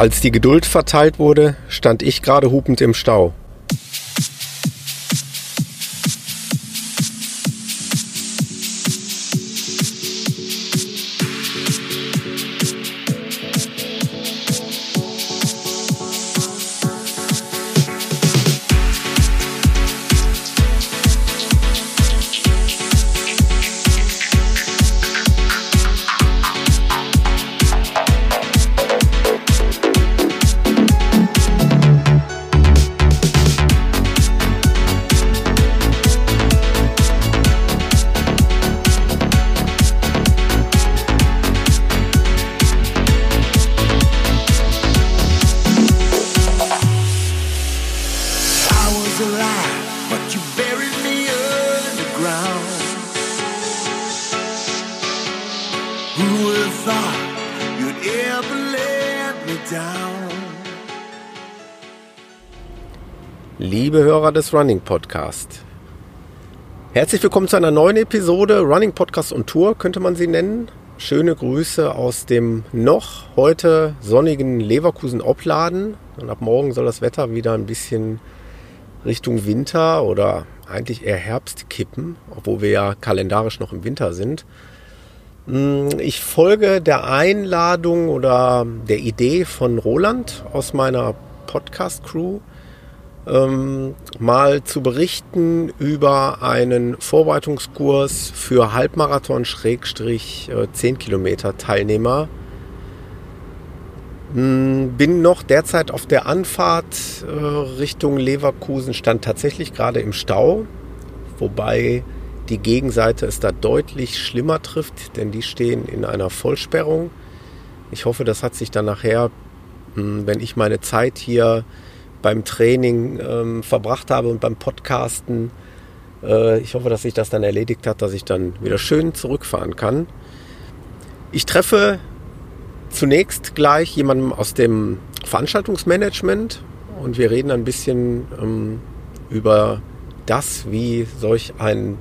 Als die Geduld verteilt wurde, stand ich gerade hupend im Stau. Running Podcast. Herzlich willkommen zu einer neuen Episode Running Podcast und Tour, könnte man sie nennen. Schöne Grüße aus dem noch heute sonnigen Leverkusen-Opladen. Und ab morgen soll das Wetter wieder ein bisschen Richtung Winter oder eigentlich eher Herbst kippen, obwohl wir ja kalendarisch noch im Winter sind. Hm, ich folge der Einladung oder der Idee von Roland aus meiner Podcast-Crew ähm, mal zu berichten über einen Vorbereitungskurs für Halbmarathon Schrägstrich äh, 10 Kilometer Teilnehmer. Hm, bin noch derzeit auf der Anfahrt äh, Richtung Leverkusen, stand tatsächlich gerade im Stau, wobei die Gegenseite es da deutlich schlimmer trifft, denn die stehen in einer Vollsperrung. Ich hoffe, das hat sich dann nachher, hm, wenn ich meine Zeit hier beim Training ähm, verbracht habe und beim Podcasten. Äh, ich hoffe, dass sich das dann erledigt hat, dass ich dann wieder schön zurückfahren kann. Ich treffe zunächst gleich jemanden aus dem Veranstaltungsmanagement und wir reden ein bisschen ähm, über das, wie solch ein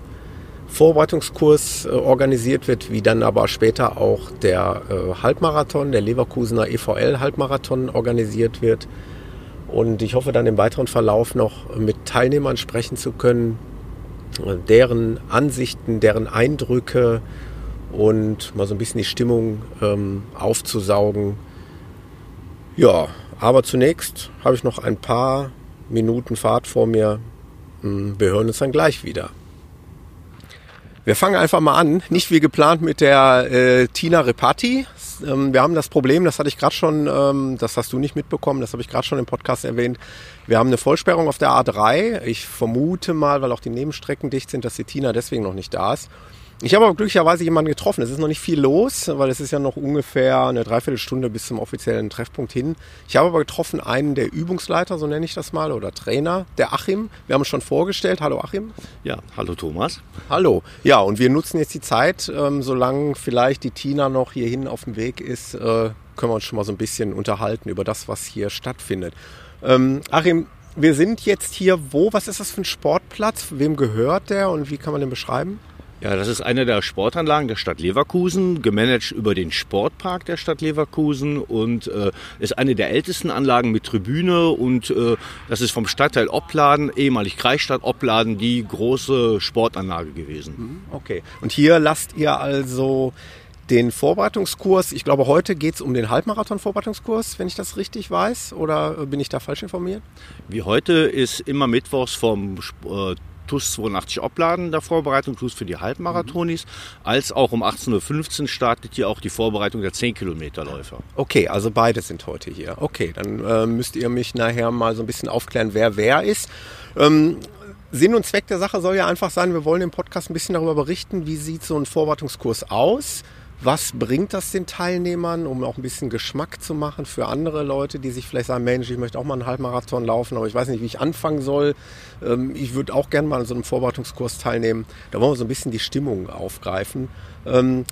Vorbereitungskurs äh, organisiert wird, wie dann aber später auch der äh, Halbmarathon, der Leverkusener EVL Halbmarathon organisiert wird und ich hoffe dann im weiteren Verlauf noch mit Teilnehmern sprechen zu können, deren Ansichten, deren Eindrücke und mal so ein bisschen die Stimmung ähm, aufzusaugen. Ja, aber zunächst habe ich noch ein paar Minuten Fahrt vor mir. Hm, wir hören uns dann gleich wieder. Wir fangen einfach mal an, nicht wie geplant mit der äh, Tina Repati, ähm, wir haben das Problem, das hatte ich gerade schon, ähm, das hast du nicht mitbekommen, das habe ich gerade schon im Podcast erwähnt. Wir haben eine Vollsperrung auf der A3. Ich vermute mal, weil auch die Nebenstrecken dicht sind, dass die Tina deswegen noch nicht da ist. Ich habe aber glücklicherweise jemanden getroffen. Es ist noch nicht viel los, weil es ist ja noch ungefähr eine Dreiviertelstunde bis zum offiziellen Treffpunkt hin. Ich habe aber getroffen einen der Übungsleiter, so nenne ich das mal, oder Trainer, der Achim. Wir haben uns schon vorgestellt. Hallo Achim. Ja, hallo Thomas. Hallo. Ja, und wir nutzen jetzt die Zeit, ähm, solange vielleicht die Tina noch hierhin auf dem Weg ist, äh, können wir uns schon mal so ein bisschen unterhalten über das, was hier stattfindet. Ähm, Achim, wir sind jetzt hier wo? Was ist das für ein Sportplatz? Wem gehört der und wie kann man den beschreiben? Ja, das ist eine der Sportanlagen der Stadt Leverkusen, gemanagt über den Sportpark der Stadt Leverkusen und äh, ist eine der ältesten Anlagen mit Tribüne und äh, das ist vom Stadtteil Opladen, ehemalig Kreisstadt Opladen, die große Sportanlage gewesen. Mhm, okay. Und hier lasst ihr also den Vorbereitungskurs, ich glaube, heute geht es um den Halbmarathon-Vorbereitungskurs, wenn ich das richtig weiß, oder bin ich da falsch informiert? Wie heute ist immer mittwochs vom äh, TUS 82 Opladen der Vorbereitung, TUS für die Halbmarathonis, mhm. als auch um 18.15 Uhr startet hier auch die Vorbereitung der 10 Kilometer Läufer. Okay, also beide sind heute hier. Okay, dann äh, müsst ihr mich nachher mal so ein bisschen aufklären, wer wer ist. Ähm, Sinn und Zweck der Sache soll ja einfach sein, wir wollen im Podcast ein bisschen darüber berichten, wie sieht so ein Vorbereitungskurs aus was bringt das den Teilnehmern, um auch ein bisschen Geschmack zu machen für andere Leute, die sich vielleicht sagen, Mensch, ich möchte auch mal einen Halbmarathon laufen, aber ich weiß nicht, wie ich anfangen soll. Ähm, ich würde auch gerne mal an so einem Vorbereitungskurs teilnehmen. Da wollen wir so ein bisschen die Stimmung aufgreifen. Ähm,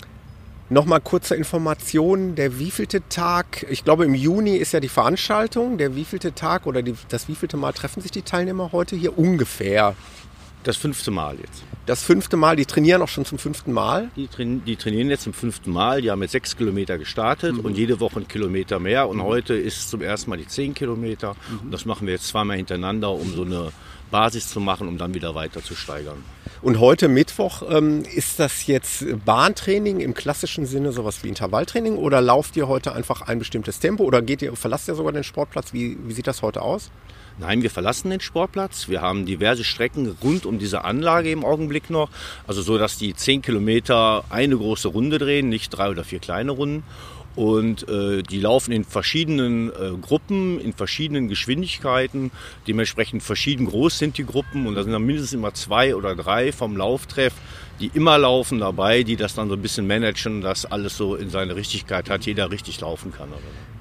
Nochmal kurze Information, der wievielte Tag, ich glaube im Juni ist ja die Veranstaltung, der wievielte Tag oder die, das wievielte Mal treffen sich die Teilnehmer heute hier ungefähr? Das fünfte Mal jetzt. Das fünfte Mal, die trainieren auch schon zum fünften Mal? Die, train die trainieren jetzt zum fünften Mal. Die haben jetzt sechs Kilometer gestartet mhm. und jede Woche ein Kilometer mehr. Und mhm. heute ist zum ersten Mal die zehn Kilometer. Mhm. Und das machen wir jetzt zweimal hintereinander, um so eine Basis zu machen, um dann wieder weiter zu steigern. Und heute Mittwoch, ähm, ist das jetzt Bahntraining im klassischen Sinne, sowas wie Intervalltraining? Oder lauft ihr heute einfach ein bestimmtes Tempo? Oder geht ihr, verlasst ihr sogar den Sportplatz? Wie, wie sieht das heute aus? Nein, wir verlassen den Sportplatz. Wir haben diverse Strecken rund um diese Anlage im Augenblick noch. Also so, dass die zehn Kilometer eine große Runde drehen, nicht drei oder vier kleine Runden. Und äh, die laufen in verschiedenen äh, Gruppen, in verschiedenen Geschwindigkeiten. Dementsprechend verschieden groß sind die Gruppen. Und da sind dann mindestens immer zwei oder drei vom Lauftreff, die immer laufen dabei, die das dann so ein bisschen managen, dass alles so in seine Richtigkeit hat, jeder richtig laufen kann.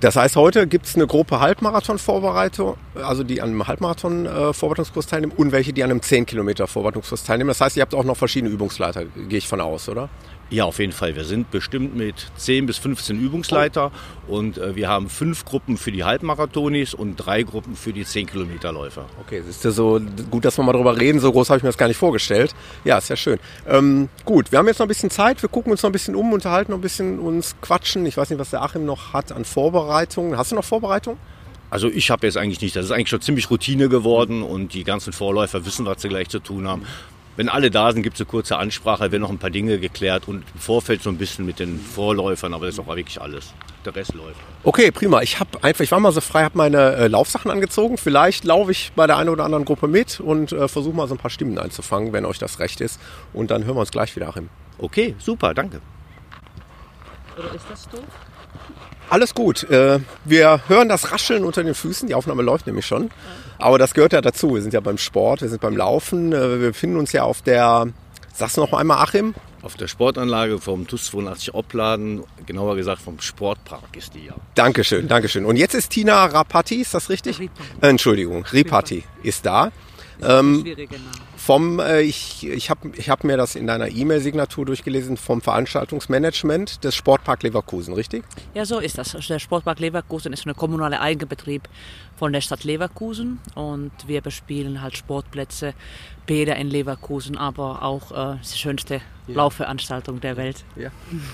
Das heißt, heute gibt es eine Gruppe Halbmarathon-Vorbereitung, also die an einem Halbmarathon-Vorbereitungskurs teilnehmen und welche, die an einem 10 Kilometer Vorbereitungskurs teilnehmen. Das heißt, ihr habt auch noch verschiedene Übungsleiter, gehe ich von aus, oder? Ja, auf jeden Fall. Wir sind bestimmt mit 10 bis 15 Übungsleiter und äh, wir haben fünf Gruppen für die Halbmarathonis und drei Gruppen für die 10 Kilometerläufer. Okay, es ist ja so gut, dass wir mal darüber reden. So groß habe ich mir das gar nicht vorgestellt. Ja, ist ja schön. Ähm, gut, wir haben jetzt noch ein bisschen Zeit. Wir gucken uns noch ein bisschen um, unterhalten noch ein bisschen, uns quatschen. Ich weiß nicht, was der Achim noch hat an Vorbereitungen. Hast du noch Vorbereitungen? Also ich habe jetzt eigentlich nicht. Das ist eigentlich schon ziemlich Routine geworden und die ganzen Vorläufer wissen, was sie gleich zu tun haben. Wenn alle da sind, gibt es eine kurze Ansprache, werden noch ein paar Dinge geklärt und im Vorfeld so ein bisschen mit den Vorläufern, aber das ist auch wirklich alles. Der Rest läuft. Okay, prima. Ich habe einfach, ich war mal so frei, habe meine äh, Laufsachen angezogen. Vielleicht laufe ich bei der einen oder anderen Gruppe mit und äh, versuche mal so ein paar Stimmen einzufangen, wenn euch das recht ist. Und dann hören wir uns gleich wieder, Achim. Okay, super, danke. Oder ist das doof? Alles gut. Äh, wir hören das Rascheln unter den Füßen. Die Aufnahme läuft nämlich schon. Aber das gehört ja dazu. Wir sind ja beim Sport, wir sind beim Laufen. Äh, wir befinden uns ja auf der, sagst du noch einmal, Achim? Auf der Sportanlage vom TUS 82 Opladen, genauer gesagt vom Sportpark ist die ja. Dankeschön, Dankeschön. Und jetzt ist Tina Rapati, ist das richtig? Äh, Entschuldigung, Ripati ist da. Ähm, vom, äh, ich, ich habe ich hab mir das in deiner E-Mail-Signatur durchgelesen, vom Veranstaltungsmanagement des Sportpark Leverkusen, richtig? Ja, so ist das. Also der Sportpark Leverkusen ist ein kommunaler Eigenbetrieb von der Stadt Leverkusen. Und wir bespielen halt Sportplätze, Bäder in Leverkusen, aber auch äh, die schönste ja. Laufveranstaltung der Welt. Ja.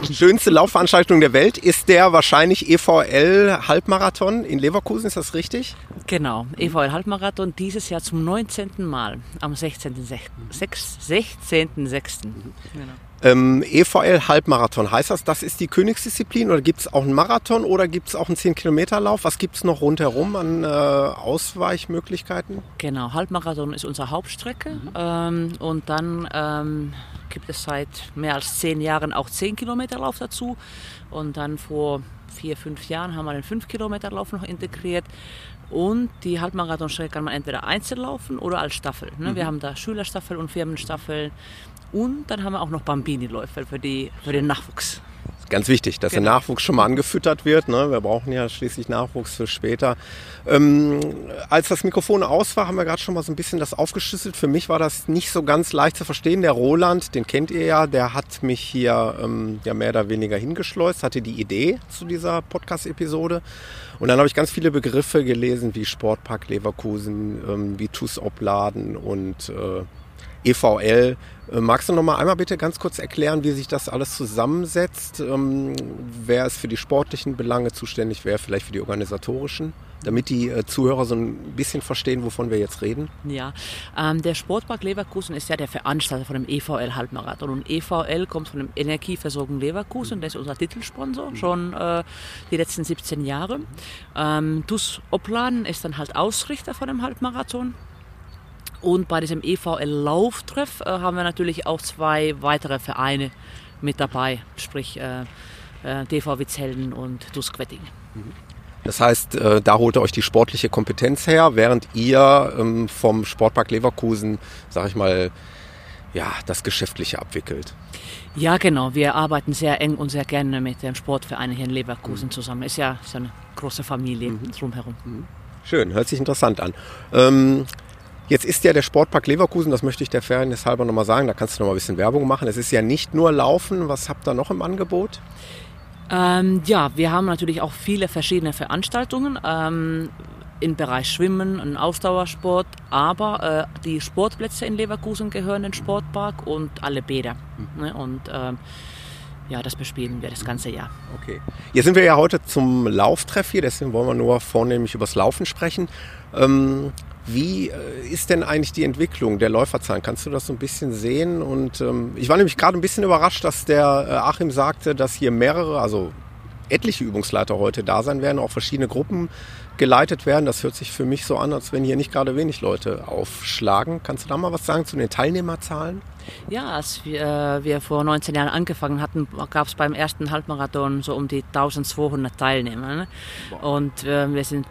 Die schönste Laufveranstaltung der Welt ist der wahrscheinlich EVL Halbmarathon in Leverkusen, ist das richtig? Genau, EVL Halbmarathon dieses Jahr zum 19. Mal am 16.06. 16. 16. Genau. Ähm, EVL Halbmarathon, heißt das, das ist die Königsdisziplin oder gibt es auch einen Marathon oder gibt es auch einen 10-Kilometer-Lauf? Was gibt es noch rundherum an äh, Ausweichmöglichkeiten? Genau, Halbmarathon ist unsere Hauptstrecke mhm. ähm, und dann ähm, gibt es seit mehr als zehn Jahren auch 10-Kilometer-Lauf dazu und dann vor vier, fünf Jahren haben wir den 5-Kilometer-Lauf noch integriert. Und die Halbmarathonstrecke kann man entweder einzeln laufen oder als Staffel. Ne? Mhm. Wir haben da Schülerstaffel und Firmenstaffel. Und dann haben wir auch noch Bambini-Läufe für, für den Nachwuchs. Ganz wichtig, dass genau. der Nachwuchs schon mal angefüttert wird. Ne? Wir brauchen ja schließlich Nachwuchs für später. Ähm, als das Mikrofon aus war, haben wir gerade schon mal so ein bisschen das aufgeschlüsselt. Für mich war das nicht so ganz leicht zu verstehen. Der Roland, den kennt ihr ja, der hat mich hier ähm, ja mehr oder weniger hingeschleust, hatte die Idee zu dieser Podcast-Episode. Und dann habe ich ganz viele Begriffe gelesen, wie Sportpark Leverkusen, ähm, wie TUS Opladen und äh, EVL. Äh, magst du noch mal einmal bitte ganz kurz erklären, wie sich das alles zusammensetzt? Ähm, wer ist für die sportlichen Belange zuständig, wer vielleicht für die organisatorischen? Damit die äh, Zuhörer so ein bisschen verstehen, wovon wir jetzt reden. Ja, ähm, der Sportpark Leverkusen ist ja der Veranstalter von dem EVL Halbmarathon. Und EVL kommt von dem Energieversorgung Leverkusen, der ist unser Titelsponsor mhm. schon äh, die letzten 17 Jahre. Ähm, TUS Opladen ist dann halt Ausrichter von dem Halbmarathon. Und bei diesem EVL-Lauftreff äh, haben wir natürlich auch zwei weitere Vereine mit dabei, sprich äh, äh, DV Witzhelden und DUS Quettingen. Das heißt, äh, da holt ihr euch die sportliche Kompetenz her, während ihr ähm, vom Sportpark Leverkusen, sag ich mal, ja, das Geschäftliche abwickelt. Ja, genau. Wir arbeiten sehr eng und sehr gerne mit den Sportvereinen hier in Leverkusen mhm. zusammen. Ist ja so eine große Familie mhm. drumherum. Mhm. Schön, hört sich interessant an. Ähm, Jetzt ist ja der Sportpark Leverkusen, das möchte ich der Fairness halber nochmal sagen, da kannst du nochmal ein bisschen Werbung machen. Es ist ja nicht nur Laufen, was habt ihr noch im Angebot? Ähm, ja, wir haben natürlich auch viele verschiedene Veranstaltungen. Ähm, im Bereich Schwimmen, ein Ausdauersport, aber äh, die Sportplätze in Leverkusen gehören in den Sportpark und alle Bäder. Mhm. Ne? Und äh, ja, das bespielen wir das ganze Jahr. Okay. Hier sind wir ja heute zum Lauftreff hier, deswegen wollen wir nur vornehmlich über das Laufen sprechen. Ähm, wie äh, ist denn eigentlich die Entwicklung der Läuferzahlen? Kannst du das so ein bisschen sehen? Und ähm, ich war nämlich gerade ein bisschen überrascht, dass der äh, Achim sagte, dass hier mehrere, also etliche Übungsleiter heute da sein werden, auch verschiedene Gruppen geleitet werden. Das hört sich für mich so an, als wenn hier nicht gerade wenig Leute aufschlagen. Kannst du da mal was sagen zu den Teilnehmerzahlen? Ja, als wir, äh, wir vor 19 Jahren angefangen hatten, gab es beim ersten Halbmarathon so um die 1200 Teilnehmer. Ne? Und äh, wir sind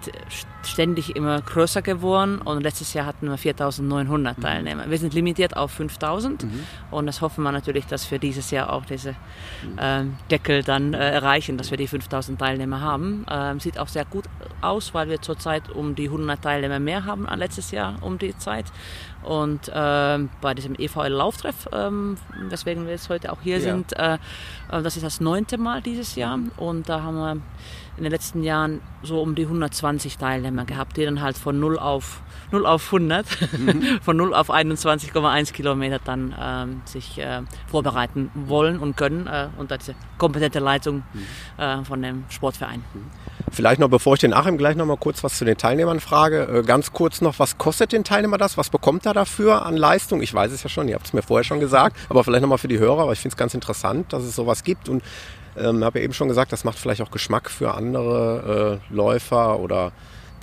ständig immer größer geworden und letztes Jahr hatten wir 4900 mhm. Teilnehmer. Wir sind limitiert auf 5000 mhm. und das hoffen wir natürlich, dass wir dieses Jahr auch diese äh, Deckel dann äh, erreichen, dass wir die 5000 Teilnehmer haben. Ähm, sieht auch sehr gut aus, weil wir zurzeit um die 100 Teilnehmer mehr haben als letztes Jahr um die Zeit. Und äh, bei diesem EVL-Lauftreff, ähm, weswegen wir jetzt heute auch hier ja. sind, äh, äh, das ist das neunte Mal dieses Jahr. Und da haben wir in den letzten Jahren so um die 120 Teilnehmer gehabt, die dann halt von 0 auf 0 auf 100, mhm. von 0 auf 21,1 Kilometer dann ähm, sich äh, vorbereiten wollen und können äh, unter diese kompetente Leitung mhm. äh, von dem Sportverein. Mhm. Vielleicht noch, bevor ich den Achim gleich noch mal kurz was zu den Teilnehmern frage, äh, ganz kurz noch, was kostet den Teilnehmer das? Was bekommt er dafür an Leistung? Ich weiß es ja schon, ihr habt es mir vorher schon gesagt, aber vielleicht noch mal für die Hörer, weil ich finde es ganz interessant, dass es sowas gibt und ähm, habe ja eben schon gesagt, das macht vielleicht auch Geschmack für andere äh, Läufer oder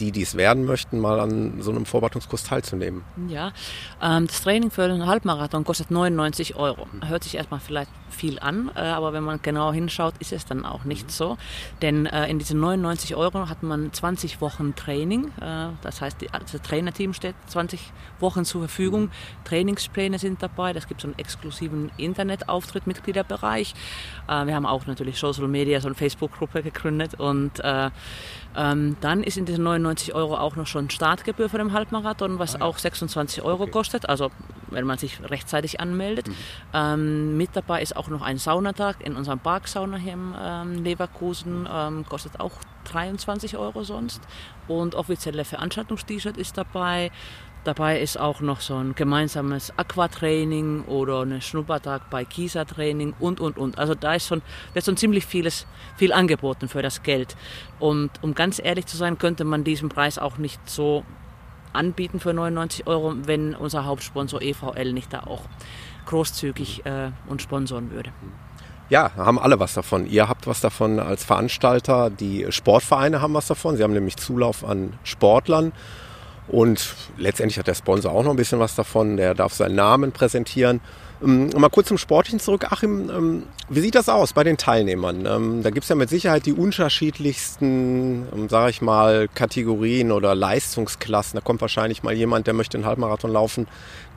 die, die es werden möchten, mal an so einem Vorbereitungskurs teilzunehmen? Ja, ähm, das Training für einen Halbmarathon kostet 99 Euro. Hört sich erstmal vielleicht viel an, äh, aber wenn man genau hinschaut, ist es dann auch nicht so. Denn äh, in diesen 99 Euro hat man 20 Wochen Training. Äh, das heißt, das Trainerteam steht 20 Wochen zur Verfügung. Trainingspläne sind dabei. Das gibt so einen exklusiven Internetauftritt, Mitgliederbereich. wir haben auch natürlich Social Media, so eine Facebook-Gruppe gegründet und ähm, dann ist in diesen 99 Euro auch noch schon Startgebühr für den Halbmarathon, was ah, ja. auch 26 Euro okay. kostet, also wenn man sich rechtzeitig anmeldet. Mhm. Ähm, mit dabei ist auch noch ein Saunatag in unserem Parksauna hier in ähm, Leverkusen, ähm, kostet auch 23 Euro sonst. Und offizielle Veranstaltungs-T-Shirt ist dabei. Dabei ist auch noch so ein gemeinsames Aquatraining oder ein Schnuppertag bei Kisa-Training und, und, und. Also da ist schon, wird schon ziemlich vieles, viel angeboten für das Geld. Und um ganz ehrlich zu sein, könnte man diesen Preis auch nicht so anbieten für 99 Euro, wenn unser Hauptsponsor EVL nicht da auch großzügig äh, uns sponsoren würde. Ja, haben alle was davon. Ihr habt was davon als Veranstalter. Die Sportvereine haben was davon. Sie haben nämlich Zulauf an Sportlern. Und letztendlich hat der Sponsor auch noch ein bisschen was davon. Der darf seinen Namen präsentieren. Um, mal kurz zum Sportlichen zurück. Achim, ähm, wie sieht das aus bei den Teilnehmern? Ähm, da gibt es ja mit Sicherheit die unterschiedlichsten, ähm, sage ich mal, Kategorien oder Leistungsklassen. Da kommt wahrscheinlich mal jemand, der möchte einen Halbmarathon laufen,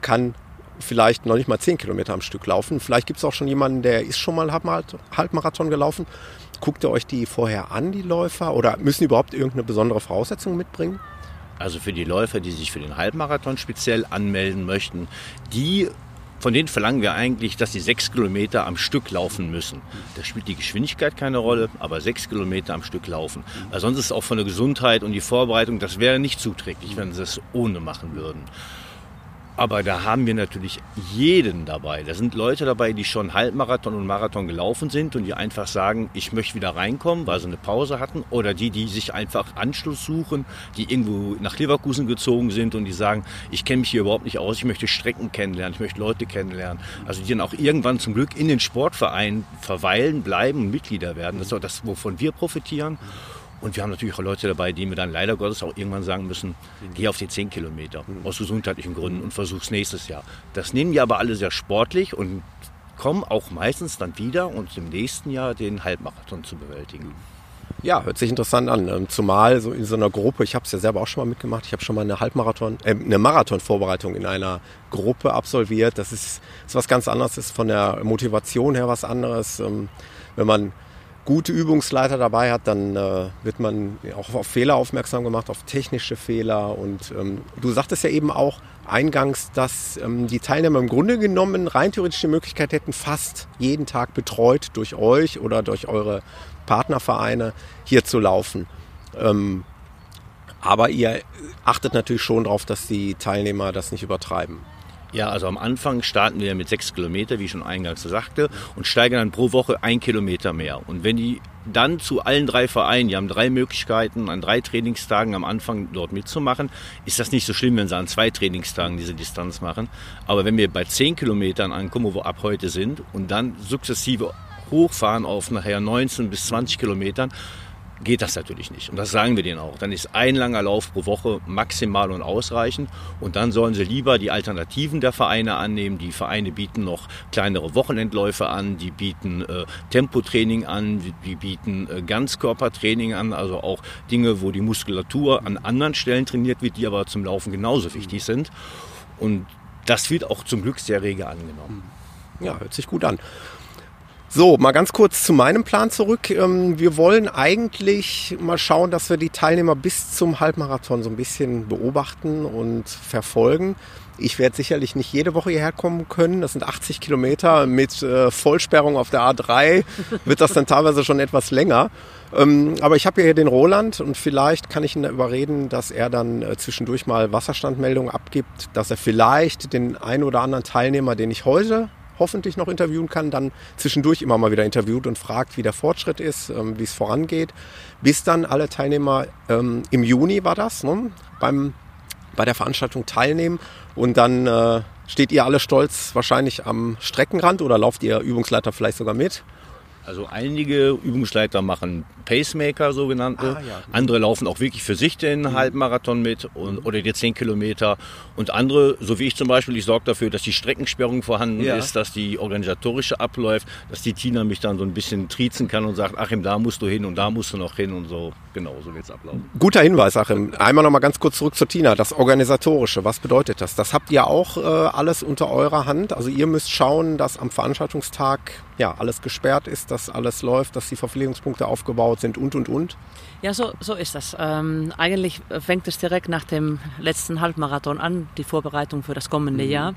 kann vielleicht noch nicht mal zehn Kilometer am Stück laufen. Vielleicht gibt es auch schon jemanden, der ist schon mal Halbmarathon gelaufen. Guckt ihr euch die vorher an, die Läufer? Oder müssen die überhaupt irgendeine besondere Voraussetzung mitbringen? Also für die Läufer, die sich für den Halbmarathon speziell anmelden möchten, die von denen verlangen wir eigentlich, dass sie sechs Kilometer am Stück laufen müssen. Da spielt die Geschwindigkeit keine Rolle, aber sechs Kilometer am Stück laufen. Weil sonst ist es auch von der Gesundheit und die Vorbereitung, das wäre nicht zuträglich, wenn sie das ohne machen würden. Aber da haben wir natürlich jeden dabei. Da sind Leute dabei, die schon Halbmarathon und Marathon gelaufen sind und die einfach sagen, ich möchte wieder reinkommen, weil sie eine Pause hatten. Oder die, die sich einfach Anschluss suchen, die irgendwo nach Leverkusen gezogen sind und die sagen, ich kenne mich hier überhaupt nicht aus, ich möchte Strecken kennenlernen, ich möchte Leute kennenlernen. Also die dann auch irgendwann zum Glück in den Sportverein verweilen, bleiben und Mitglieder werden. Das ist auch das, wovon wir profitieren. Und wir haben natürlich auch Leute dabei, die mir dann leider Gottes auch irgendwann sagen müssen, geh auf die 10 Kilometer mhm. aus gesundheitlichen Gründen und versuch's nächstes Jahr. Das nehmen die aber alle sehr sportlich und kommen auch meistens dann wieder und im nächsten Jahr den Halbmarathon zu bewältigen. Ja, hört sich interessant an. Ähm, zumal so in so einer Gruppe, ich habe es ja selber auch schon mal mitgemacht, ich habe schon mal eine Halbmarathon, äh, eine Marathonvorbereitung in einer Gruppe absolviert. Das ist, ist was ganz anderes, ist von der Motivation her was anderes. Ähm, wenn man gute Übungsleiter dabei hat, dann äh, wird man auch auf Fehler aufmerksam gemacht, auf technische Fehler. Und ähm, du sagtest ja eben auch eingangs, dass ähm, die Teilnehmer im Grunde genommen rein theoretisch die Möglichkeit hätten, fast jeden Tag betreut durch euch oder durch eure Partnervereine hier zu laufen. Ähm, Aber ihr achtet natürlich schon darauf, dass die Teilnehmer das nicht übertreiben. Ja, also am Anfang starten wir mit sechs Kilometer, wie ich schon eingangs sagte, und steigern dann pro Woche ein Kilometer mehr. Und wenn die dann zu allen drei Vereinen, die haben drei Möglichkeiten, an drei Trainingstagen am Anfang dort mitzumachen, ist das nicht so schlimm, wenn sie an zwei Trainingstagen diese Distanz machen. Aber wenn wir bei zehn Kilometern ankommen, wo wir ab heute sind, und dann sukzessive hochfahren auf nachher 19 bis 20 Kilometern, geht das natürlich nicht. Und das sagen wir denen auch. Dann ist ein langer Lauf pro Woche maximal und ausreichend. Und dann sollen sie lieber die Alternativen der Vereine annehmen. Die Vereine bieten noch kleinere Wochenendläufe an, die bieten äh, Tempotraining an, die bieten äh, Ganzkörpertraining an, also auch Dinge, wo die Muskulatur an anderen Stellen trainiert wird, die aber zum Laufen genauso wichtig sind. Und das wird auch zum Glück sehr rege angenommen. Ja, hört sich gut an. So, mal ganz kurz zu meinem Plan zurück. Ähm, wir wollen eigentlich mal schauen, dass wir die Teilnehmer bis zum Halbmarathon so ein bisschen beobachten und verfolgen. Ich werde sicherlich nicht jede Woche hierher kommen können. Das sind 80 Kilometer mit äh, Vollsperrung auf der A3. Wird das dann teilweise schon etwas länger. Ähm, aber ich habe hier den Roland und vielleicht kann ich ihn überreden, dass er dann äh, zwischendurch mal Wasserstandmeldungen abgibt, dass er vielleicht den einen oder anderen Teilnehmer, den ich heute hoffentlich noch interviewen kann, dann zwischendurch immer mal wieder interviewt und fragt, wie der Fortschritt ist, ähm, wie es vorangeht. Bis dann alle Teilnehmer ähm, im Juni war das, ne, beim, bei der Veranstaltung teilnehmen und dann äh, steht ihr alle stolz wahrscheinlich am Streckenrand oder lauft ihr Übungsleiter vielleicht sogar mit? Also einige Übungsleiter machen Pacemaker sogenannte, ah, ja. andere laufen auch wirklich für sich den mhm. Halbmarathon mit und, oder die 10 Kilometer und andere, so wie ich zum Beispiel, ich sorge dafür, dass die Streckensperrung vorhanden ja. ist, dass die organisatorische abläuft, dass die Tina mich dann so ein bisschen triezen kann und sagt, Achim, da musst du hin und da musst du noch hin und so, genau, so wird es ablaufen. Guter Hinweis, Achim. Einmal noch mal ganz kurz zurück zur Tina, das Organisatorische, was bedeutet das? Das habt ihr auch äh, alles unter eurer Hand, also ihr müsst schauen, dass am Veranstaltungstag ja, alles gesperrt ist, dass alles läuft, dass die Verpflegungspunkte aufgebaut sind und, und, und? Ja, so, so ist das. Ähm, eigentlich fängt es direkt nach dem letzten Halbmarathon an, die Vorbereitung für das kommende mhm. Jahr.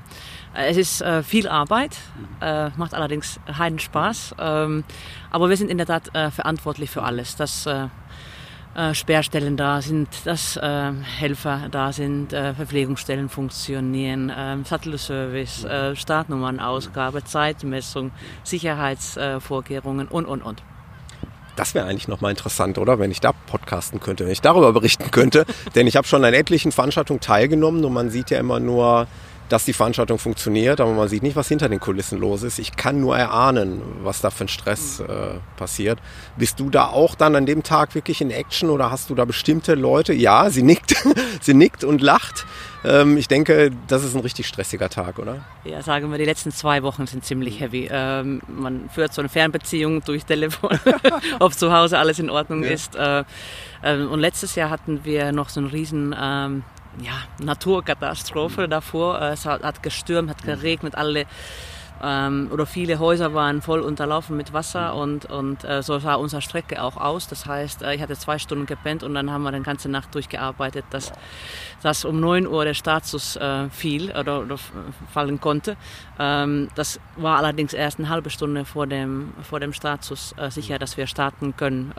Äh, es ist äh, viel Arbeit, äh, macht allerdings heiden Spaß. Ähm, aber wir sind in der Tat äh, verantwortlich für alles. Das äh, Sperrstellen da sind, dass äh, Helfer da sind, äh, Verpflegungsstellen funktionieren, äh, Sattelservice, äh, Startnummernausgabe, Zeitmessung, Sicherheitsvorkehrungen und, und, und. Das wäre eigentlich nochmal interessant, oder? Wenn ich da podcasten könnte, wenn ich darüber berichten könnte. Denn ich habe schon an etlichen Veranstaltungen teilgenommen und man sieht ja immer nur dass die Veranstaltung funktioniert, aber man sieht nicht, was hinter den Kulissen los ist. Ich kann nur erahnen, was da für ein Stress äh, passiert. Bist du da auch dann an dem Tag wirklich in Action oder hast du da bestimmte Leute? Ja, sie nickt, sie nickt und lacht. Ähm, ich denke, das ist ein richtig stressiger Tag, oder? Ja, sagen wir, die letzten zwei Wochen sind ziemlich heavy. Ähm, man führt so eine Fernbeziehung durch Telefon, ob zu Hause alles in Ordnung ja. ist. Äh, äh, und letztes Jahr hatten wir noch so einen riesen ähm, ja, Naturkatastrophe davor. Es hat, hat gestürmt, hat geregnet, alle ähm, oder viele Häuser waren voll unterlaufen mit Wasser und, und äh, so sah unsere Strecke auch aus. Das heißt, äh, ich hatte zwei Stunden gepennt und dann haben wir die ganze Nacht durchgearbeitet, dass, dass um 9 Uhr der Status äh, fiel oder, oder, fallen konnte. Ähm, das war allerdings erst eine halbe Stunde vor dem, vor dem Status äh, sicher, dass wir starten können.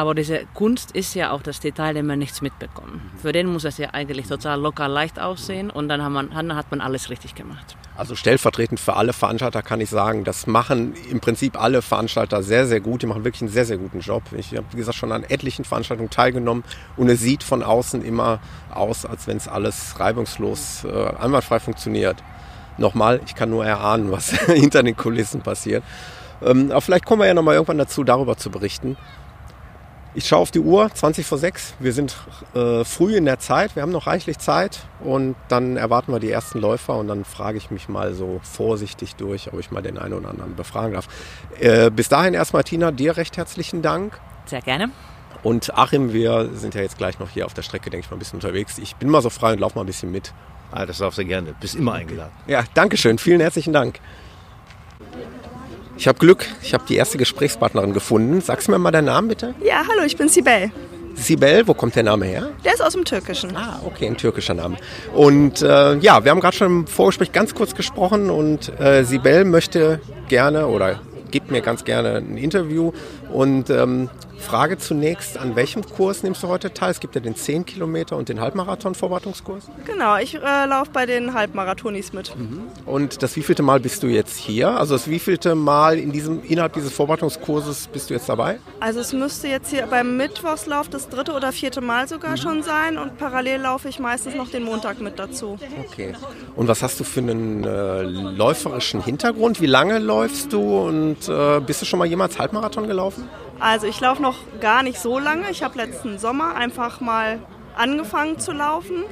Aber diese Kunst ist ja auch, dass die Teilnehmer nichts mitbekommen. Für den muss es ja eigentlich total locker leicht aussehen und dann hat man, dann hat man alles richtig gemacht. Also stellvertretend für alle Veranstalter kann ich sagen, das machen im Prinzip alle Veranstalter sehr, sehr gut. Die machen wirklich einen sehr, sehr guten Job. Ich habe, wie gesagt, schon an etlichen Veranstaltungen teilgenommen und es sieht von außen immer aus, als wenn es alles reibungslos, äh, einwandfrei funktioniert. Nochmal, ich kann nur erahnen, was hinter den Kulissen passiert. Ähm, aber vielleicht kommen wir ja nochmal irgendwann dazu, darüber zu berichten. Ich schaue auf die Uhr, 20 vor 6. Wir sind äh, früh in der Zeit, wir haben noch reichlich Zeit und dann erwarten wir die ersten Läufer und dann frage ich mich mal so vorsichtig durch, ob ich mal den einen oder anderen befragen darf. Äh, bis dahin erstmal, Tina, dir recht herzlichen Dank. Sehr gerne. Und Achim, wir sind ja jetzt gleich noch hier auf der Strecke, denke ich mal, ein bisschen unterwegs. Ich bin mal so frei und laufe mal ein bisschen mit. Ah, das darfst du gerne. Bist immer eingeladen. Ja, danke schön. Vielen herzlichen Dank. Ich habe Glück, ich habe die erste Gesprächspartnerin gefunden. Sagst du mir mal deinen Namen bitte? Ja, hallo, ich bin Sibel. Sibel, wo kommt der Name her? Der ist aus dem Türkischen. Ah, okay, ein türkischer Name. Und äh, ja, wir haben gerade schon im Vorgespräch ganz kurz gesprochen und äh, Sibel möchte gerne oder gibt mir ganz gerne ein Interview, Und ähm, Frage zunächst, an welchem Kurs nimmst du heute teil? Es gibt ja den 10 Kilometer und den Halbmarathon-Vorbereitungskurs. Genau, ich äh, laufe bei den Halbmarathonis mit. Mhm. Und das wievielte Mal bist du jetzt hier? Also das wievielte Mal in diesem, innerhalb dieses Vorbereitungskurses bist du jetzt dabei? Also es müsste jetzt hier beim Mittwochslauf das dritte oder vierte Mal sogar mhm. schon sein und parallel laufe ich meistens noch den Montag mit dazu. Okay. Und was hast du für einen äh, läuferischen Hintergrund? Wie lange läufst du und äh, bist du schon mal jemals Halbmarathon gelaufen? Also ich laufe noch gar nicht so lange. Ich habe letzten Sommer einfach mal angefangen zu laufen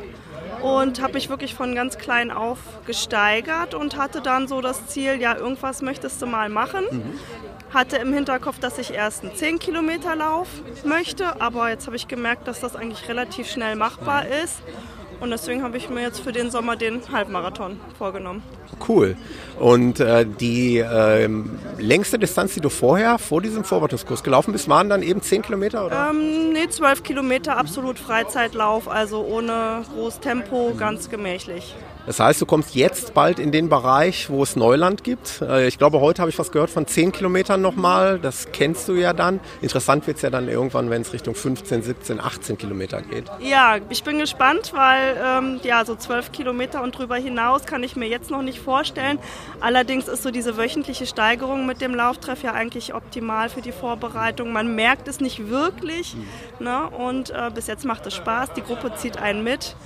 und habe mich wirklich von ganz klein auf gesteigert und hatte dann so das Ziel, ja, irgendwas möchtest du mal machen. Mhm. Hatte im Hinterkopf, dass ich erst einen 10 Kilometer Lauf möchte, aber jetzt habe ich gemerkt, dass das eigentlich relativ schnell machbar ist und deswegen habe ich mir jetzt für den Sommer den Halbmarathon vorgenommen. Cool. Und äh, die äh, längste Distanz, die du vorher vor diesem Vorbereitungskurs gelaufen bist, waren dann eben 10 Kilometer? Oder? Ähm, nee, 12 Kilometer absolut Freizeitlauf, also ohne großes Tempo, ganz gemächlich. Das heißt, du kommst jetzt bald in den Bereich, wo es Neuland gibt. Äh, ich glaube, heute habe ich was gehört von 10 Kilometern nochmal. Das kennst du ja dann. Interessant wird es ja dann irgendwann, wenn es Richtung 15, 17, 18 Kilometer geht. Ja, ich bin gespannt, weil ähm, ja, so 12 Kilometer und drüber hinaus kann ich mir jetzt noch nicht vorstellen. Allerdings ist so diese wöchentliche Steigerung mit dem Lauftreff ja eigentlich optimal für die Vorbereitung. Man merkt es nicht wirklich. Mhm. Ne? Und äh, bis jetzt macht es Spaß. Die Gruppe zieht einen mit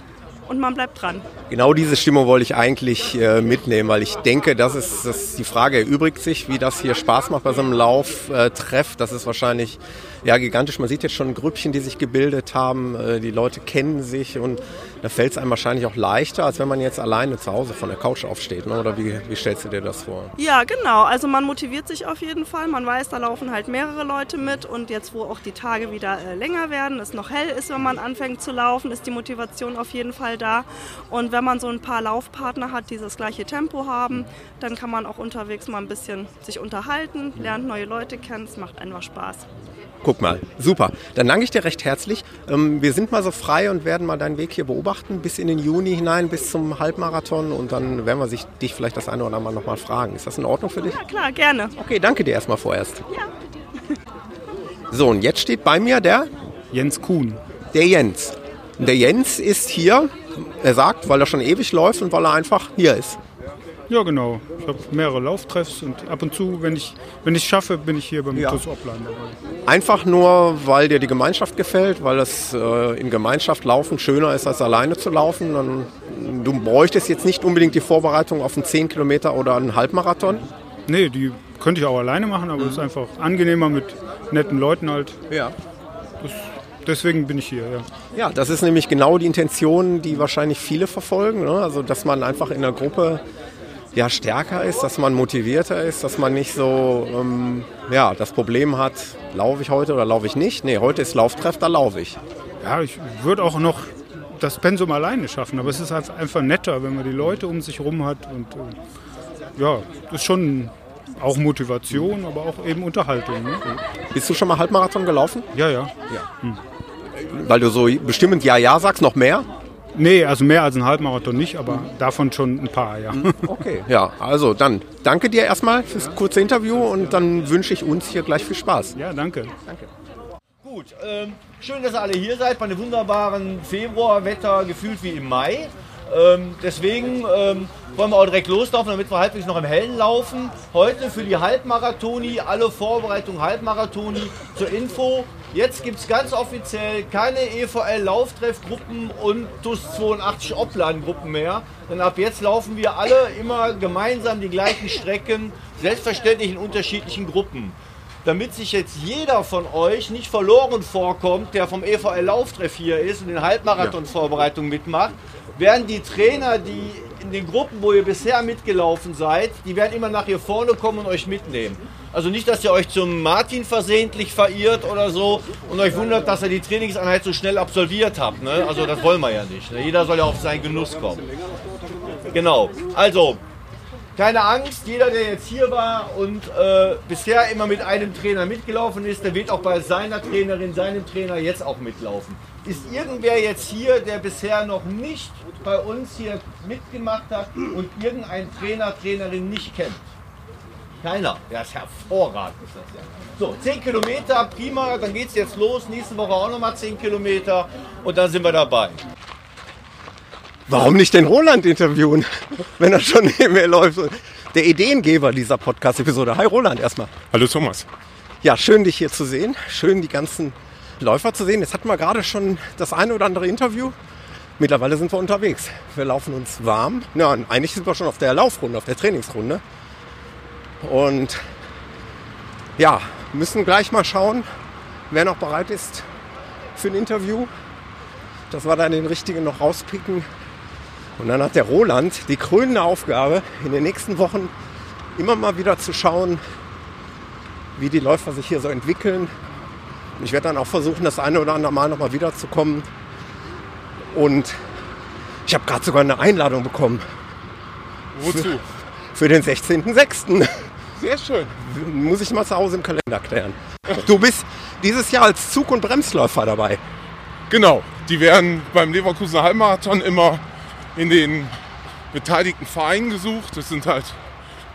und man bleibt dran. Genau diese Stimmung wollte ich eigentlich äh, mitnehmen, weil ich denke, das ist, das ist die Frage erübrigt sich, wie das hier Spaß macht bei so einem Lauftreff. Äh, das ist wahrscheinlich ja, gigantisch. Man sieht jetzt schon Grüppchen, die sich gebildet haben. Äh, die Leute kennen sich und da fällt es einem wahrscheinlich auch leichter, als wenn man jetzt alleine zu Hause von der Couch aufsteht. Ne? Oder wie, wie stellst du dir das vor? Ja, genau. Also man motiviert sich auf jeden Fall. Man weiß, da laufen halt mehrere Leute mit und jetzt, wo auch die Tage wieder äh, länger werden, es noch hell ist, wenn man anfängt zu laufen, ist die Motivation auf jeden Fall da. Und wenn man so ein paar Laufpartner hat, die das gleiche Tempo haben, dann kann man auch unterwegs mal ein bisschen sich unterhalten, lernt neue Leute kennen. Es macht einfach Spaß. Guck mal, super. Dann danke ich dir recht herzlich. Ähm, wir sind mal so frei und werden mal deinen Weg hier beobachten bis in den Juni hinein, bis zum Halbmarathon und dann werden wir sich, dich vielleicht das eine oder andere Mal nochmal fragen. Ist das in Ordnung für dich? Ja, klar, gerne. Okay, danke dir erstmal vorerst. Ja. So, und jetzt steht bei mir der? Jens Kuhn. Der Jens. Der Jens ist hier, er sagt, weil er schon ewig läuft und weil er einfach hier ist. Ja, genau. Ich habe mehrere Lauftreffs und ab und zu, wenn ich wenn ich schaffe, bin ich hier beim ja. TuS Oppland dabei. Einfach nur, weil dir die Gemeinschaft gefällt, weil es äh, in Gemeinschaft laufen schöner ist, als alleine zu laufen. Dann, du bräuchtest jetzt nicht unbedingt die Vorbereitung auf einen 10 Kilometer oder einen Halbmarathon? Nee, die könnte ich auch alleine machen, aber es mhm. ist einfach angenehmer mit netten Leuten halt. Ja. Das, deswegen bin ich hier, ja. Ja, das ist nämlich genau die Intention, die wahrscheinlich viele verfolgen. Ne? Also, dass man einfach in der Gruppe ja, stärker ist, dass man motivierter ist, dass man nicht so ähm, ja, das Problem hat, laufe ich heute oder laufe ich nicht. Nee, heute ist Lauftreff, da laufe ich. Ja, ich würde auch noch das Pensum alleine schaffen, aber es ist halt einfach netter, wenn man die Leute um sich herum hat und äh, ja, das ist schon auch Motivation, aber auch eben Unterhaltung. Ne? Bist du schon mal Halbmarathon gelaufen? Ja, ja. ja. Hm. Weil du so bestimmend Ja, Ja sagst, noch mehr? Nee, also mehr als ein Halbmarathon nicht, aber davon schon ein paar, ja. Okay, ja, also dann danke dir erstmal fürs kurze Interview und dann wünsche ich uns hier gleich viel Spaß. Ja, danke. Danke. Gut, ähm, schön, dass ihr alle hier seid bei einem wunderbaren Februarwetter, gefühlt wie im Mai. Ähm, deswegen ähm, wollen wir auch direkt loslaufen, damit wir halbwegs noch im Hellen laufen. Heute für die Halbmarathoni, alle Vorbereitungen Halbmarathoni zur Info. Jetzt gibt es ganz offiziell keine EVL-Lauftreffgruppen und TUS 82 Oplan-Gruppen mehr. Denn ab jetzt laufen wir alle immer gemeinsam die gleichen Strecken, selbstverständlich in unterschiedlichen Gruppen damit sich jetzt jeder von euch nicht verloren vorkommt, der vom EVL Lauftreff hier ist und den Halbmarathon-Vorbereitungen mitmacht, werden die Trainer, die in den Gruppen, wo ihr bisher mitgelaufen seid, die werden immer nach hier vorne kommen und euch mitnehmen. Also nicht, dass ihr euch zum Martin versehentlich verirrt oder so und euch wundert, dass ihr die Trainingseinheit so schnell absolviert habt. Ne? Also das wollen wir ja nicht. Ne? Jeder soll ja auf seinen Genuss kommen. Genau. Also, keine Angst, jeder, der jetzt hier war und äh, bisher immer mit einem Trainer mitgelaufen ist, der wird auch bei seiner Trainerin, seinem Trainer jetzt auch mitlaufen. Ist irgendwer jetzt hier, der bisher noch nicht bei uns hier mitgemacht hat und irgendein Trainer, Trainerin nicht kennt? Keiner. Ja, ist hervorragend. Ist das ja. So, 10 Kilometer, prima, dann geht es jetzt los. Nächste Woche auch nochmal 10 Kilometer und dann sind wir dabei. Warum nicht den Roland interviewen, wenn er schon neben mir läuft? Der Ideengeber dieser Podcast-Episode. Hi Roland erstmal. Hallo Thomas. Ja, schön dich hier zu sehen. Schön die ganzen Läufer zu sehen. Jetzt hatten wir gerade schon das eine oder andere Interview. Mittlerweile sind wir unterwegs. Wir laufen uns warm. Ja, eigentlich sind wir schon auf der Laufrunde, auf der Trainingsrunde. Und ja, müssen gleich mal schauen, wer noch bereit ist für ein Interview. Dass wir dann den richtigen noch rauspicken. Und dann hat der Roland die krönende Aufgabe, in den nächsten Wochen immer mal wieder zu schauen, wie die Läufer sich hier so entwickeln. Ich werde dann auch versuchen, das eine oder andere Mal nochmal wiederzukommen. Und ich habe gerade sogar eine Einladung bekommen Wozu? für den 16.06. Sehr schön. Muss ich mal zu Hause im Kalender klären. Du bist dieses Jahr als Zug- und Bremsläufer dabei. Genau. Die werden beim Leverkusener Halbmarathon immer in den beteiligten Vereinen gesucht. Das sind halt,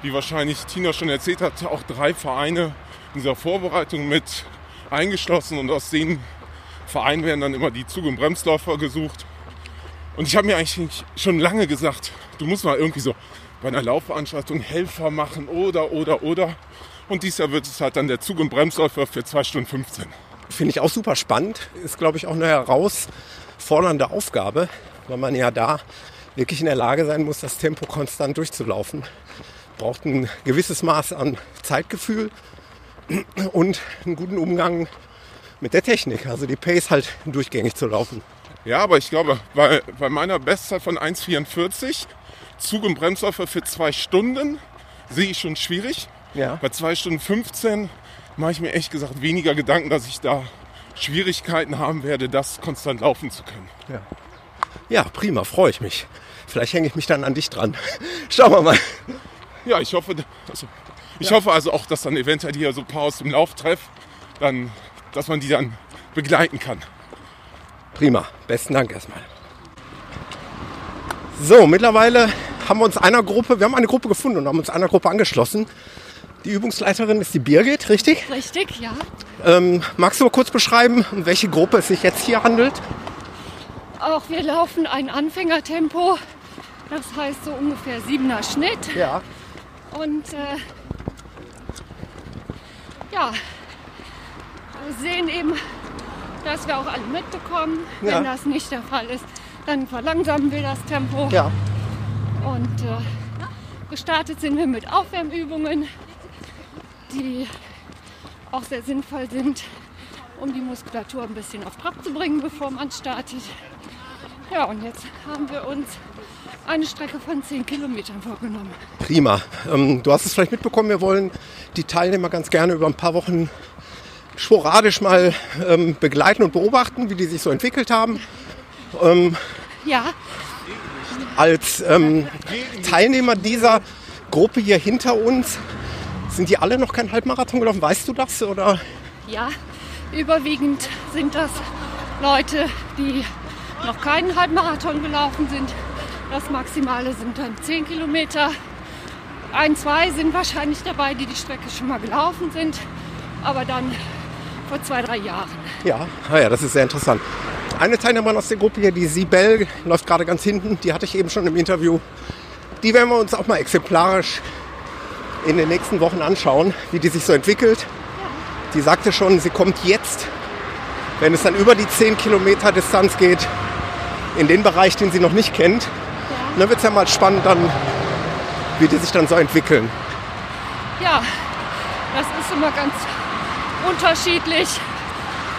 wie wahrscheinlich Tina schon erzählt hat, auch drei Vereine in dieser Vorbereitung mit eingeschlossen und aus den Vereinen werden dann immer die Zug- und Bremsläufer gesucht. Und ich habe mir eigentlich schon lange gesagt, du musst mal irgendwie so bei einer Laufveranstaltung Helfer machen oder, oder, oder. Und dieses Jahr wird es halt dann der Zug- und Bremsläufer für 2 Stunden 15. Finde ich auch super spannend. Ist, glaube ich, auch eine herausfordernde Aufgabe, weil man ja da wirklich in der Lage sein muss, das Tempo konstant durchzulaufen. Braucht ein gewisses Maß an Zeitgefühl und einen guten Umgang mit der Technik. Also die Pace halt durchgängig zu laufen. Ja, aber ich glaube, bei, bei meiner Bestzeit von 1,44 Zug- und Bremsläufer für zwei Stunden sehe ich schon schwierig. Ja. Bei 2 Stunden 15 mache ich mir echt gesagt weniger Gedanken, dass ich da Schwierigkeiten haben werde, das konstant laufen zu können. Ja, prima, freue ich mich. Vielleicht hänge ich mich dann an dich dran. Schauen wir mal. Ja, ich hoffe, also, ich hoffe also auch, dass dann eventuell hier so ein paar aus dem Lauftreff, dann, dass man die dann begleiten kann. Prima, besten Dank erstmal. So, mittlerweile haben wir uns einer Gruppe, wir haben eine Gruppe gefunden und haben uns einer Gruppe angeschlossen. Die Übungsleiterin ist die Birgit, richtig? Richtig, ja. Ähm, magst du mal kurz beschreiben, um welche Gruppe es sich jetzt hier handelt? Auch wir laufen ein Anfängertempo. Das heißt so ungefähr siebener Schnitt. Ja. Und äh, ja, wir sehen eben, dass wir auch alle mitbekommen. Ja. Wenn das nicht der Fall ist, dann verlangsamen wir das Tempo. Ja. Und äh, gestartet sind wir mit Aufwärmübungen, die auch sehr sinnvoll sind, um die Muskulatur ein bisschen auf Trab zu bringen, bevor man startet. Ja, und jetzt haben wir uns eine Strecke von 10 Kilometern vorgenommen. Prima. Ähm, du hast es vielleicht mitbekommen, wir wollen die Teilnehmer ganz gerne über ein paar Wochen sporadisch mal ähm, begleiten und beobachten, wie die sich so entwickelt haben. Ja, Als ähm, Teilnehmer dieser Gruppe hier hinter uns, sind die alle noch kein Halbmarathon gelaufen? Weißt du das? Oder? ja, überwiegend sind das Leute, die noch keinen Halbmarathon gelaufen sind. Das Maximale sind dann 10 Kilometer. Ein, zwei sind wahrscheinlich dabei, die die Strecke schon mal gelaufen sind, aber dann vor zwei, drei Jahren. Ja, ah ja, das ist sehr interessant. Eine Teilnehmerin aus der Gruppe hier, die Sibel, läuft gerade ganz hinten. Die hatte ich eben schon im Interview. Die werden wir uns auch mal exemplarisch in den nächsten Wochen anschauen, wie die sich so entwickelt. Die sagte schon, sie kommt jetzt, wenn es dann über die 10 Kilometer Distanz geht, in den Bereich, den sie noch nicht kennt. Und dann wird es ja mal spannend, dann, wie die sich dann so entwickeln. Ja, das ist immer ganz unterschiedlich,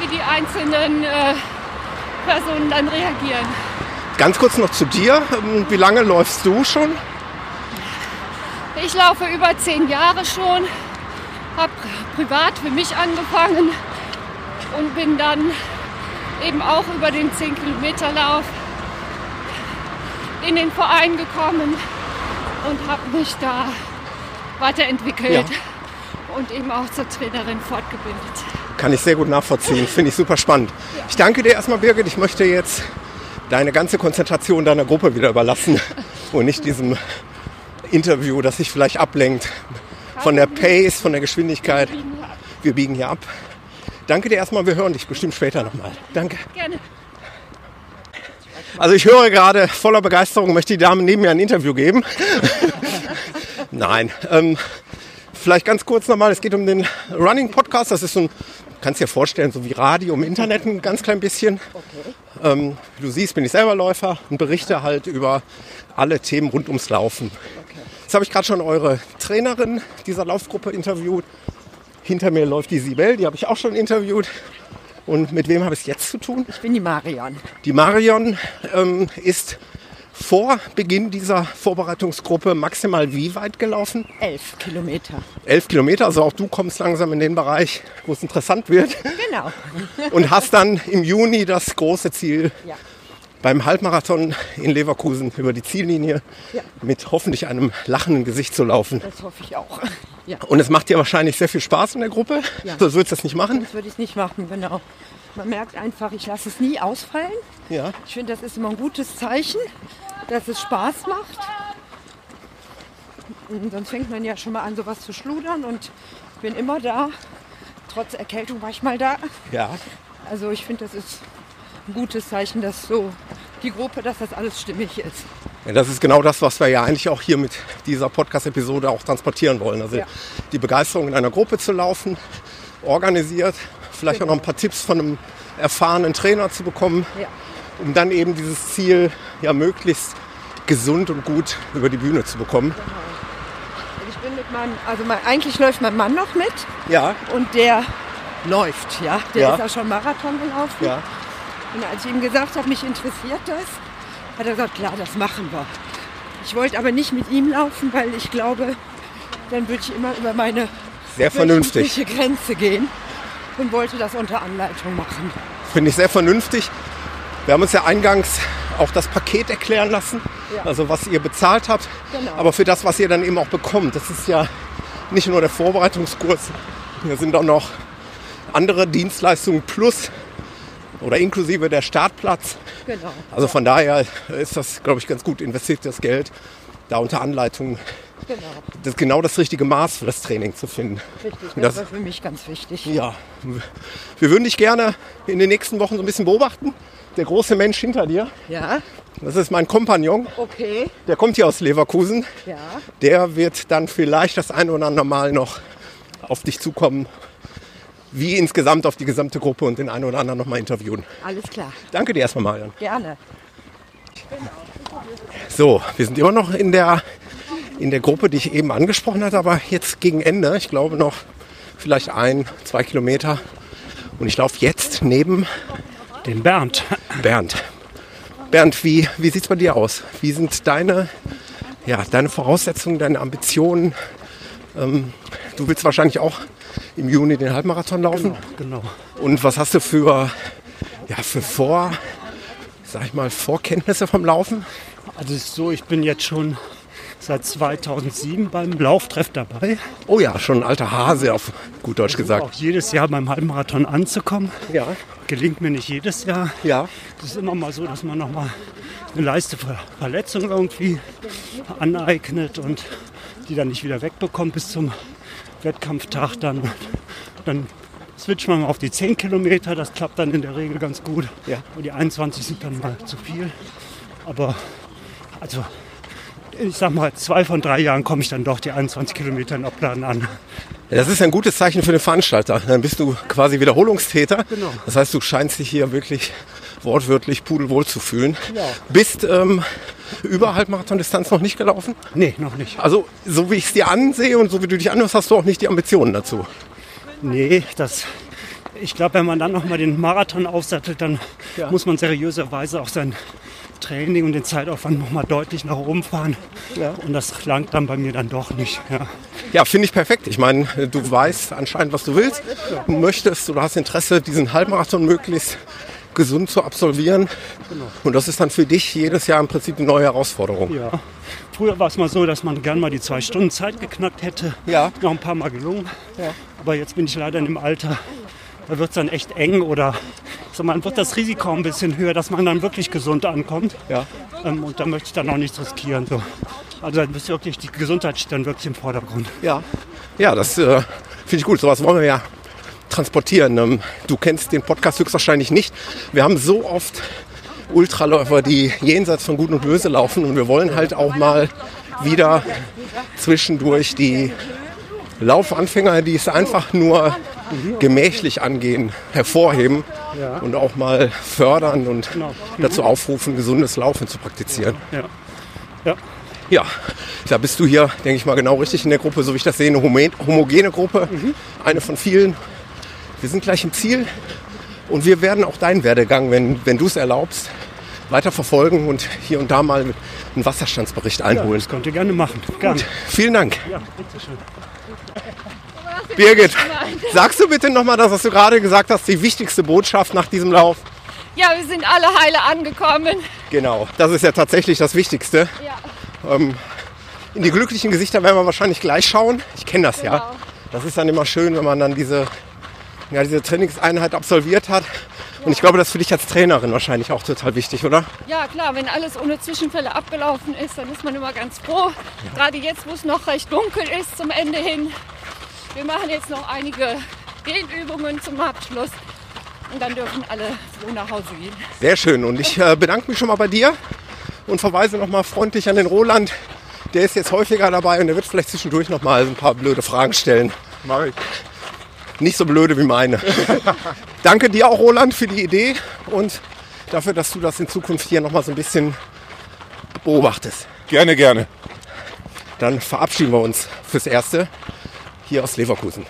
wie die einzelnen äh, Personen dann reagieren. Ganz kurz noch zu dir. Ähm, Wie lange läufst du schon? Ich laufe über zehn Jahre schon, habe privat für mich angefangen und bin dann eben auch über den 10 Kilometer Lauf in den Verein gekommen und habe mich da weiterentwickelt und eben auch zur Trainerin fortgebildet. Kann ich sehr gut nachvollziehen. Finde ich super spannend. Ich danke dir erstmal, Birgit. Ich möchte jetzt deine ganze Konzentration deiner Gruppe wieder überlassen und nicht diesem Interview, das sich vielleicht ablenkt von von der Pace, von der Geschwindigkeit. Wir biegen hier ab. Danke dir erstmal, wir hören dich bestimmt später nochmal. Danke. Gerne. Also ich höre gerade voller Begeisterung, möchte die Dame neben mir ein Interview geben. Nein. Ähm, vielleicht ganz kurz nochmal, es geht um den Running Podcast. Das ist so ein, kannst dir vorstellen, so wie Radio im Internet ein ganz klein bisschen. Ähm, du siehst, bin ich selber Läufer und berichte halt über alle Themen rund ums Laufen. Jetzt habe ich gerade schon eure Trainerin dieser Laufgruppe interviewt. Hinter mir läuft die Sibel, die habe ich auch schon interviewt. Und mit wem habe ich es jetzt zu tun? Ich bin die Marion. Die Marion ähm, ist vor Beginn dieser Vorbereitungsgruppe maximal wie weit gelaufen? Elf Kilometer. Elf Kilometer, also auch du kommst langsam in den Bereich, wo es interessant wird. Genau. Und hast dann im Juni das große Ziel, Ja. beim Halbmarathon in Leverkusen über die Ziellinie Ja. mit hoffentlich einem lachenden Gesicht zu laufen. Das hoffe ich auch. Ja, Und es macht dir wahrscheinlich sehr viel Spaß in der Gruppe. Ja. Sonst würdest du das nicht machen. das würde ich nicht machen, genau. Man merkt einfach, ich lasse es nie ausfallen. Ja. Ich finde, das ist immer ein gutes Zeichen, dass es Spaß macht. Und sonst fängt man ja schon mal an, sowas zu schludern und ich bin immer da. Trotz Erkältung war ich mal da. Ja. Also ich finde, das ist ein gutes Zeichen, dass so die Gruppe, dass das alles stimmig ist. Ja, das ist genau das, was wir ja eigentlich auch hier mit dieser Podcast-Episode auch transportieren wollen. Also Ja. die Begeisterung in einer Gruppe zu laufen, organisiert, vielleicht auch noch ein paar Tipps von einem erfahrenen Trainer zu bekommen, Ja. um dann eben dieses Ziel ja möglichst gesund und gut über die Bühne zu bekommen. Ich bin mit meinem, also mein, eigentlich läuft mein Mann noch mit Ja, und der läuft, ja. Der Ja. ist ja schon Marathon gelaufen. ja. Und als ich ihm gesagt habe, mich interessiert das, hat er gesagt, klar, das machen wir. Ich wollte aber nicht mit ihm laufen, weil ich glaube, dann würde ich immer über meine Sehr vernünftig. Grenze gehen und wollte das unter Anleitung machen. Finde ich sehr vernünftig. Wir haben uns ja eingangs auch das Paket erklären lassen, Ja. also was ihr bezahlt habt, Genau. aber für das, was ihr dann eben auch bekommt. Das ist ja nicht nur der Vorbereitungskurs, hier sind auch noch andere Dienstleistungen plus oder inklusive der Startplatz. Genau. Also von daher ist das, glaube ich, ganz gut investiertes Geld, da unter Anleitung Genau. das genau das richtige Maß für das Training zu finden. Richtig. Das- Das war für mich ganz wichtig. Ja, wir würden dich gerne in den nächsten Wochen so ein bisschen beobachten. Der große Mensch hinter dir, Ja, das ist mein Kompagnon, okay. der kommt hier aus Leverkusen. Ja, Der wird dann vielleicht das ein oder andere Mal noch auf dich zukommen, wie insgesamt auf die gesamte Gruppe und den einen oder anderen noch mal interviewen. alles klar. Danke dir erstmal, Marian. Gerne. So, wir sind immer noch in der, in der Gruppe, die ich eben angesprochen hatte, aber jetzt gegen Ende. Ich glaube noch vielleicht ein, zwei Kilometer. Und ich laufe jetzt neben Den Bernd. Bernd. Bernd, wie, wie sieht es bei dir aus? Wie sind deine, ja, deine Voraussetzungen, deine Ambitionen? Ähm, du willst wahrscheinlich auch im Juni den Halbmarathon laufen. Genau. Und was hast du für, ja, für Vor, sag ich mal, Vorkenntnisse vom Laufen? Also es ist so, ich bin jetzt schon seit 2007 beim Lauftreff dabei. Oh ja, schon ein alter Hase, auf gut Deutsch Auch gesagt. jedes Jahr beim Halbmarathon anzukommen. Ja, Gelingt mir nicht jedes Jahr. ja, Es ist immer mal so, dass man noch mal eine Leiste für Verletzung irgendwie aneignet und die dann nicht wieder wegbekommt bis zum Wettkampftag. Dann, dann switcht man auf die 10 Kilometer. Das klappt dann in der Regel ganz gut. Ja. Und die 21 sind dann mal zu viel. Aber also ich sag mal, zwei von drei Jahren komme ich dann doch die 21 Kilometer in Opladen an. Das ist ein gutes Zeichen für den Veranstalter. Dann bist du quasi Wiederholungstäter. Genau. Das heißt, du scheinst dich hier wirklich wortwörtlich pudelwohl zu fühlen. Ja. Bist ähm, über Halbmarathon-Distanz noch nicht gelaufen? Nee, noch nicht. Also, so wie ich es dir ansehe und so wie du dich anhörst, hast du auch nicht die Ambitionen dazu. Nee, das. Ich glaube, wenn man dann nochmal den Marathon aufsattelt, dann Ja. muss man seriöserweise auch sein Training und den Zeitaufwand nochmal deutlich nach oben fahren. Ja. Und das langt dann bei mir dann doch nicht. Ja. Ja, finde ich perfekt. Ich meine, du weißt anscheinend, was du willst. Möchtest, du hast Interesse, diesen Halbmarathon möglichst gesund zu absolvieren. Und das ist dann für dich jedes Jahr im Prinzip eine neue Herausforderung. ja. Früher war es mal so, dass man gern mal die zwei Stunden Zeit geknackt hätte. Ja. Noch ein paar Mal gelungen. Ja. Aber jetzt bin ich leider in dem Alter, da wird es dann echt eng oder mal, dann wird das Risiko ein bisschen höher, dass man dann wirklich gesund ankommt. Ja. Ähm, und da möchte ich dann auch nichts riskieren. So. Also dann ist wirklich, die Gesundheit steht dann wirklich im Vordergrund. Ja. Ja, das äh, finde ich gut. Sowas wollen wir ja transportieren. Ähm, du kennst den Podcast höchstwahrscheinlich nicht. Wir haben so oft Ultraläufer, die jenseits von Gut und Böse laufen und wir wollen halt auch mal wieder zwischendurch die Laufanfänger, die es einfach nur gemächlich angehen, hervorheben Ja. und auch mal fördern und Genau. dazu aufrufen, gesundes Laufen zu praktizieren. Ja. Ja. Ja, da bist du hier, denke ich mal, genau richtig in der Gruppe, so wie ich das sehe, eine homo- homogene Gruppe, eine von vielen. Wir sind gleich im Ziel und wir werden auch deinen Werdegang, wenn, wenn du es erlaubst, weiter verfolgen und hier und da mal einen Wasserstandsbericht ja, einholen. das könnt ihr gerne machen. Gerne. Vielen Dank. Ja, bitteschön. Birgit, sagst du bitte nochmal das, was du gerade gesagt hast, die wichtigste Botschaft nach diesem Lauf? Ja, wir sind alle heile angekommen. Genau, das ist ja tatsächlich das Wichtigste. Ja. Ähm, in die glücklichen Gesichter werden wir wahrscheinlich gleich schauen. Ich kenne das ja. Genau. Das ist dann immer schön, wenn man dann diese, ja, diese Trainingseinheit absolviert hat. Und ich glaube, das ist für dich als Trainerin wahrscheinlich auch total wichtig, oder? Ja, klar, wenn alles ohne Zwischenfälle abgelaufen ist, dann ist man immer ganz froh. Gerade jetzt, wo es noch recht dunkel ist zum Ende hin. Wir machen jetzt noch einige Dehnübungen zum Abschluss und dann dürfen alle froh nach Hause gehen. Sehr schön. Und ich äh, bedanke mich schon mal bei dir und verweise nochmal freundlich an den Roland. Der ist jetzt häufiger dabei und der wird vielleicht zwischendurch nochmal ein paar blöde Fragen stellen. Mach ich. Nicht so blöde wie meine. Danke dir auch, Roland, für die Idee und dafür, dass du das in Zukunft hier nochmal so ein bisschen beobachtest. Gerne, gerne. Dann verabschieden wir uns fürs Erste hier aus Leverkusen.